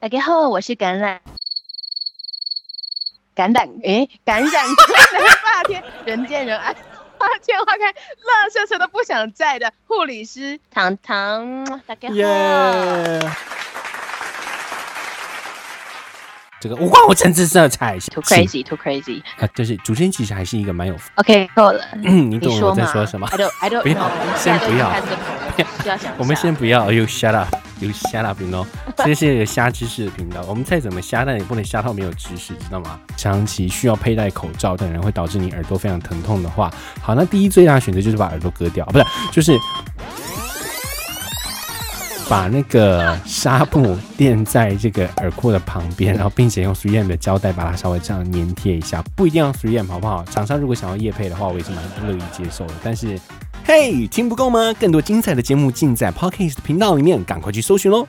大家好，我是感染感染诶，感染快乐霸天，人见人爱，花见花开，垃圾车都不想在的护理师糖糖，大家好。Yeah. 这个五光层次色彩，too crazy，too crazy。啊，就是主持人其实还是一个蛮有，OK，够了。嗯，你懂我在说什么？I don't，I don't。不要，先不要。我们先不要，You shut up，You shut up，you know。这是一个 瞎知识的频道，我们再怎么瞎，但也不能瞎到没有知识，知道吗？长期需要佩戴口罩的人会导致你耳朵非常疼痛的话，好，那第一最大的选择就是把耳朵割掉，不是，就是。把那个纱布垫在这个耳廓的旁边，然后并且用 3M 的胶带把它稍微这样粘贴一下，不一定要 3M 好不好？厂商如果想要夜配的话，我也是蛮乐意接受的。但是，嘿，听不够吗？更多精彩的节目尽在 Podcast 频道里面，赶快去搜寻喽！